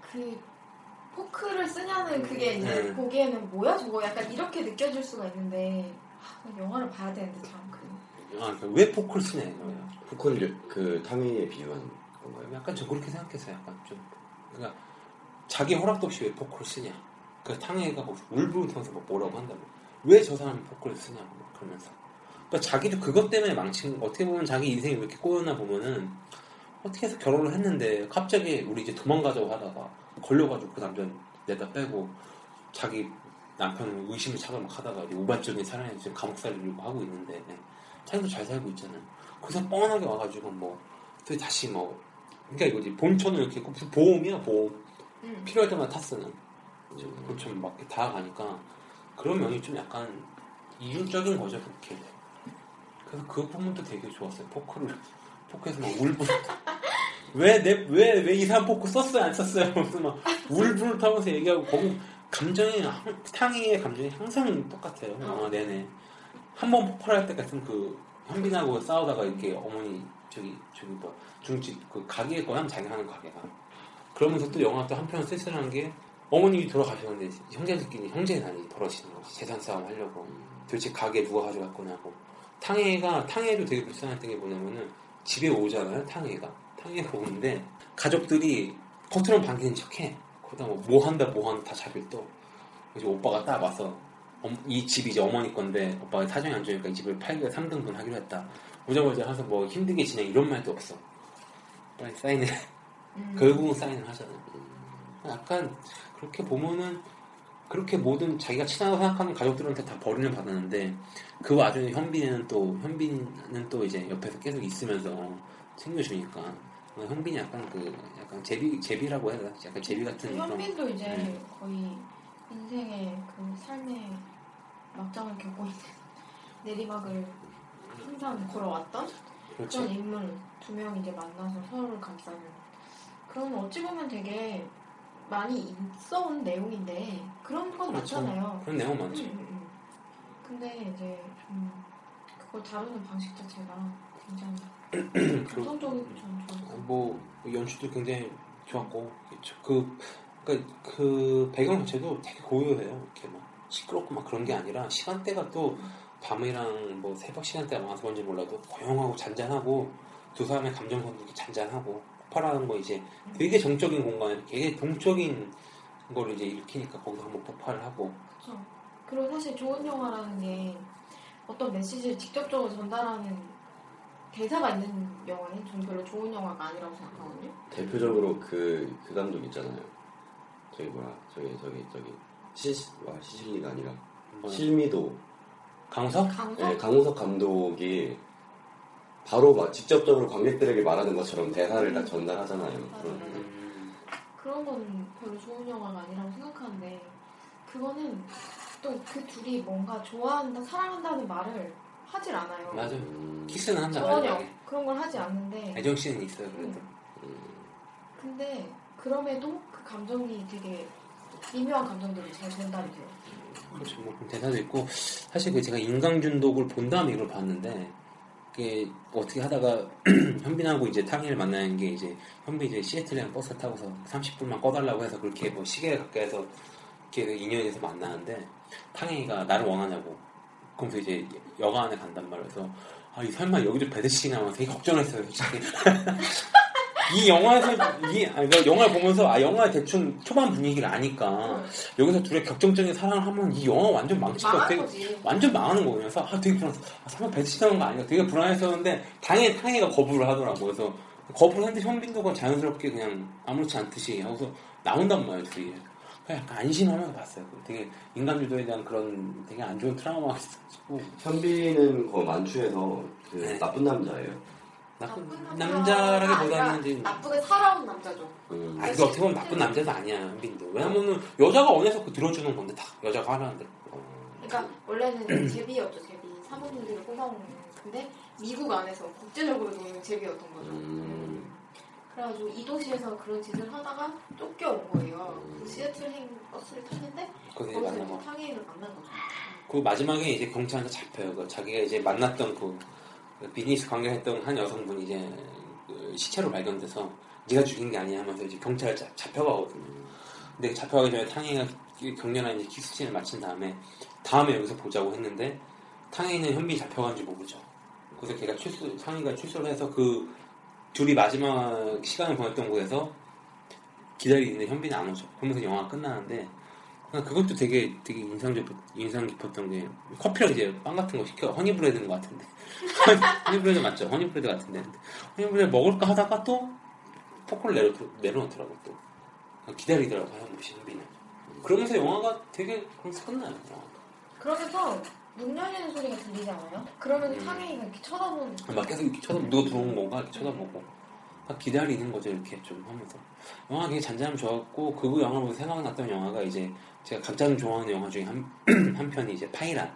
그 포크를 쓰냐는 그게 이제 네. 보기에는 뭐야 저거 약간 이렇게 느껴질 수가 있는데 아, 영화를 봐야 되는데 참 그. 아, 그왜 포크를 쓰냐 이거예요. 포크를 그 탕웨이에 비유한 건가요? 약간 좀 그렇게 생각했어요. 약간 좀 그러니까 자기 허락도 없이 왜 포크를 쓰냐. 그 탕웨이가 뭐 울부를 통해서 뭐 뭐라고 한다고. 왜 저 사람이 포크를 쓰냐고 막 그러면서. 그러니까 자기도 그것 때문에 망친 어떻게 보면 자기 인생이 왜 이렇게 꼬였나 보면은 어떻게 해서 결혼을 했는데 갑자기 우리 이제 도망가자고 하다가 걸려가지고 그 남자 내다 빼고 자기 남편을 의심을 차고 막 하다가 우발적인 사랑에 지금 감옥 살이려고 하고 있는데 자기도 잘 살고 있잖아요. 거기서 뻔하게 와가지고 뭐 또 다시 뭐 그러니까 이거지 본천을 이렇게 있고 무슨 보험이야 보험. 음. 필요할 때마다 타 쓰는. 본천 막 이렇게 다 가니까 그런 면이 좀 약간 이중적인 거죠 그렇게 그래서 그 부분도 되게 좋았어요. 포크를 포크에서 막 울분 왜내왜왜 이 사람 포크 썼어요 안 썼어요? 그래서 막 울분을 타면서 얘기하고 거기 감정이 항- 탕이의 감정이 항상 똑같아요 아 네네 한번 폭발할 때 같은 그 현빈하고 싸우다가 이렇게 어머니 저기 저기 뭐 중집 그 가게에 거야 자기 하는 가게가. 그러면서 또 영화 또 한편 쓸쓸한 게 어머님이 돌아가셨는데 형제들끼리 형제 난이 벌어지는 거지. 재산 싸움 하려고. 도대체 가게 누가 가져갈 거냐고. 탕해가 탕해도 되게 불쌍했던 게 뭐냐면은 집에 오잖아요 탕해가 탕해가 오는데 가족들이 겉으로는 반기는 척해. 그러다 뭐, 뭐 한다 뭐 한다 다 자기를 또. 이제 오빠가 딱 와서 엄- 이 집이 이제 어머니 건데 오빠가 사정이 안 좋으니까 이 집을 팔기로 3등분 하기로 했다. 오자마자 가서 뭐 힘들게 지내 이런 말도 없어. 빨리 사인을 음. 결국은 사인을 하잖아요 약간 그렇게 보면은 그렇게 모든 자기가 친하다고 생각하는 가족들한테 다 버림을 받았는데 그 와중에 현빈은 또 현빈은 또 이제 옆에서 계속 있으면서 챙겨주니까 현빈이 약간 그 약간 제비 제비라고 해야 되나 약간 제비 같은 현빈도 이제 네. 거의 인생의 그 삶의 막장을 겪고 있는 내리막을 항상 걸어왔던 그렇죠 그런 인물 두 명 이제 만나서 서로를 감싸는 그런 어찌 보면 되게 많이 있어온 내용인데 그런 건 그렇죠. 많잖아요. 그런 내용 음, 많죠 음, 음. 근데 이제 좀 그걸 다루는 방식 자체가 굉장히 감성적이고 전 좋았어요. 뭐 연출도 굉장히 좋았고 그 그러니까 그 배경 자체도 되게 고요해요 이렇게 막 시끄럽고 막 그런 게 아니라 시간대가 또 밤이랑 뭐 새벽 시간대가 많아서 그런지 몰라도 고요하고 잔잔하고 두 사람의 감정선도 잔잔하고 폭발하는 거 이제 되게 정적인 공간에 되게 동적인 걸 이제 일으키니까 거기서 한번 폭발을 하고 그렇죠. 그리고 사실 좋은 영화라는 게 어떤 메시지를 직접적으로 전달하는 대사가 있는 영화는 저는 별로 좋은 영화가 아니라고 생각하거든요. 대표적으로 그, 그 감독 있잖아요. 저기 뭐야, 저기, 저기, 저기. 시, 와, 시실리가 아니라. 뭐 실미도. 강석 강석 네, 강우석 감독이 바로 막 직접적으로 관객들에게 말하는 것처럼 대사를 다 전달하잖아요. 그런- 음, 그런 건 별로 좋은 영화가 아니라고 생각하는데 그거는 또 그 둘이 뭔가 좋아한다, 사랑한다는 말을 하질 않아요. 맞아 음, 키스는 한다 전혀 그런 걸 하지 않는데 애정 씨는 있어요 그래도 음. 근데 그럼에도 그 감정이 되게 미묘한 감정들이 잘 전달이 돼요. 그렇죠. 뭐 대사도 있고 사실 그 제가 인강준독을 본 다음에 이걸 봤는데 그게 어떻게 하다가 현빈하고 이제 탕이를 만나는 게 이제 현빈 이제 시애틀이랑 버스 타고서 30분만 꺼달라고 해서 그렇게 뭐 시계에 가까이서 이렇게 인연이 돼서 만나는데 탕이가 나를 원하냐고 그러면서 이제 여가 안에 간단. 그래서 아, 이 설마 여기도 배드식이 나면 되게 걱정했어요, 솔직히. 이 영화에서 이 아니, 그러니까 영화를 보면서 아 영화 대충 초반 분위기를 아니까 여기서 둘의 격정적인 사랑을 하면 이 영화 완전 망칠 것 같아. 완전 망하는. 그래서 아 되게 불안했어. 아, 설마 배치당한 거 아닌가? 되게 불안했었는데 당연히 탕이가 거부를 하더라고. 그래서 거부를 했는데 현빈도 그냥 자연스럽게 그냥 아무렇지 않듯이 하고서 나온단 말이에요. 둘이. 그냥 약간 안심하면서 봤어요. 되게 인간주도에 대한 그런 되게 안 좋은 트라우마가 있어가지고 현빈은 그 만추에서 그 네. 나쁜 남자예요. 나쁜 나쁜 남자라기보다는 아니라 이제 나쁘게 살아온 남자죠. 음. 아, 이게 어떻게 보면 나쁜 남자도 아니야, 현빈도. 왜냐면은 여자가 원해서 그 들어주는 건데 다 여자가 하라는데. 그러니까 원래는 제비였죠 제비 사모님들을 뽑아오는 근데 미국 안에서 국제적으로 노는 제비였던 거죠. 음. 그래가지고 이 도시에서 그런 짓을 하다가 쫓겨온 거예요. 음. 그 시애틀행 버스를 탔는데 거기서 거기서 만나고. 이제 탕웨이를 만난 거죠. 그 마지막에 이제 경찰한테 잡혀요. 그 자기가 이제 만났던 그, 그 비즈니스 관계했던 한 여성분이 이제 그 시체로 발견돼서 네가 죽인 게 아니야 하면서 이제 경찰에 잡- 잡혀가거든요. 근데 그 잡혀가기 전에 탕웨이가 격렬한 이제 키스씬을 마친 다음에 다음에 여기서 보자고 했는데 탕웨이는 현빈이 잡혀간지 모르죠. 그래서 걔가 출소 상희가 출소를 해서 그 둘이 마지막 시간을 보냈던 곳에서 기다리는데 현빈이 안 오죠. 그러면서 영화가 끝나는데 그것도 되게 되게 인상 깊 인상 깊었던 게 커피랑 이제 빵 같은 거 시켜 허니브레드인 것 같은데 허니브레드 맞죠? 허니브레드 같은데 허니브레드 먹을까 하다가 또 포크를 내려 내려놓더라고 또 기다리더라고 현빈을 그러면서 영화가 되게 그러면서 끝나요. 영화가. 그러면서 문 열리는 소리가 들리지 않아요? 그러면 음. 탕웨이가 이렇게 쳐다보는 막 계속 이렇게 쳐다 누가 들어온 건가 이렇게 쳐다보고 막 기다리는 거죠 이렇게 좀 하면서 영화 되게 잔잔함 좋았고 그 영화 보고 생각났던 영화가 이제 제가 가장 좋아하는 영화 중에 한, 한 편이 이제 파이란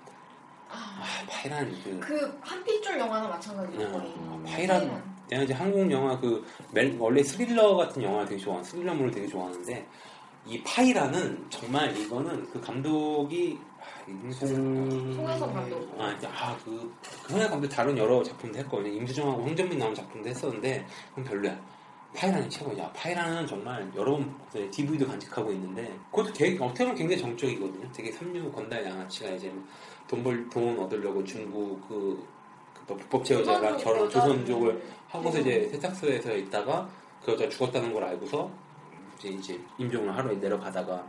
아 파이란 그그 한빛줄 영화나 마찬가지예요. 음, 거의. 음, 파이란 내가 이제 한국 영화 그 멜- 원래 스릴러 같은 영화를 되게 좋아하는 스릴러물을 되게 좋아하는데 이 파이란은 정말 이거는 그 감독이 아, 이름 송... 송혜성 감독. 아, 이제 아, 그, 그 현역 감독 다른 여러 작품도 했거든요. 임수정하고 황정민 나온 작품도 했었는데, 그건 별로야. 파이란이 최고야. 파이란은 정말 여러 번 DV도 간직하고 있는데, 그것도 되게, 어떻게 보면 굉장히 정적이거든요. 되게 삼류 건달 양아치가 이제 돈 벌, 돈 얻으려고 중국 그, 그 불법 조선족 결혼. 조선족을 하고서 이제 세탁소에서 있다가 그 여자 죽었다는 걸 알고서 이제, 이제 임종을 하러 내려가다가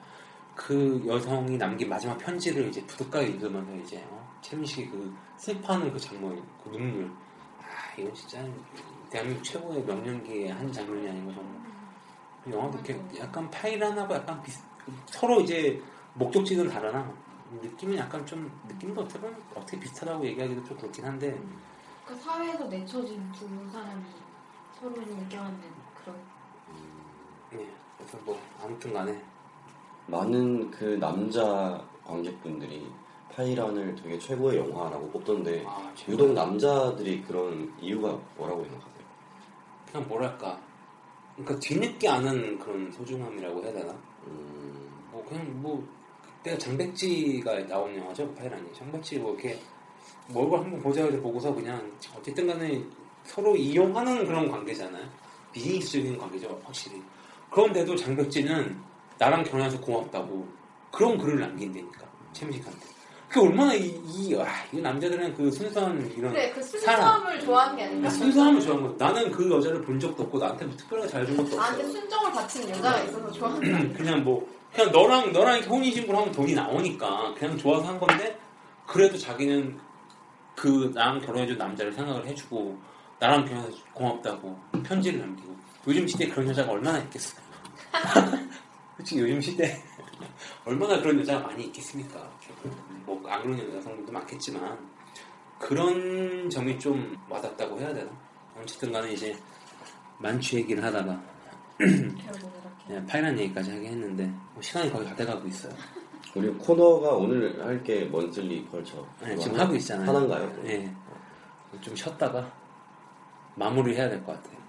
그 여성이 남긴 마지막 편지를 이제 부둣가에 읽으면서 이제 어, 최민식이 그 슬퍼하는 그 장면, 그 눈물. 아 이건 진짜 대한민국 최고의 명령기의 한 장면이 아니고 정말. 그 영화도 이렇게 약간 파이란하고 약간 비슷 서로 이제 목적지는 다르나? 느낌은 약간 좀 느낌도 어떻게 보면 어떻게 비슷하다고 얘기하기도 좀 그렇긴 한데. 그 사회에서 내쳐진 두 사람이 서로를 껴안는 그런. 네. 그래서 뭐 아무튼간에 많은 그 남자 관객분들이 파이란을 되게 최고의 영화라고 뽑던데 아, 유독 남자들이 그런 이유가 뭐라고 생각하세요? 그냥 뭐랄까. 그러니까 뒤늦게 아는 그런 소중함이라고 해야 되나? 음, 뭐 그냥 뭐 그때 장백지가 나온 영화죠 파이란이. 장백지 뭐 이렇게 뭐 얼굴 한번 보자 해서 보고서 그냥 어쨌든 간에 서로 이용하는 그런 관계잖아요. 비즈니스적인 관계죠 확실히. 그런데도 장백지는 나랑 결혼해서 고맙다고 그런 글을 남긴다니까 최민식한테 그게 얼마나 이, 이, 와, 이 남자들은 그 순수한 이런 그래, 그. 순수함을 좋아하는 게 아닌가? 순수함을 좋아하는 거 나는 그 여자를 본 적도 없고 나한테 뭐 특별하게 잘준 것도 나한테 없어 순정을 바치는 여자가 있어서 좋아하는? 그냥 뭐 그냥 너랑 너랑 이렇게 혼인신고를 하면 돈이 나오니까 그냥 좋아서 한 건데 그래도 자기는 그 나랑 결혼해준 남자를 생각을 해주고 나랑 결혼해서 고맙다고 편지를 남기고 요즘 시대에 그런 여자가 얼마나 있겠어 솔직히 요즘 시대에 얼마나 그런 여자가 많이 있겠습니까 뭐안 그런 여성들도 많겠지만 그런 점이 좀 와닿다고 해야 되나 어쨌든 간에 이제 만취 얘기를 하다가. 네, 파이란 얘기까지 하긴 했는데 뭐 시간이 거의 다 돼가고 있어요. 우리 코너가 오늘 할 게 먼슬리 컬처 네, 지금 하고 있잖아요. 하나인가요? 네. 좀 쉬었다가 마무리 해야 될 것 같아요.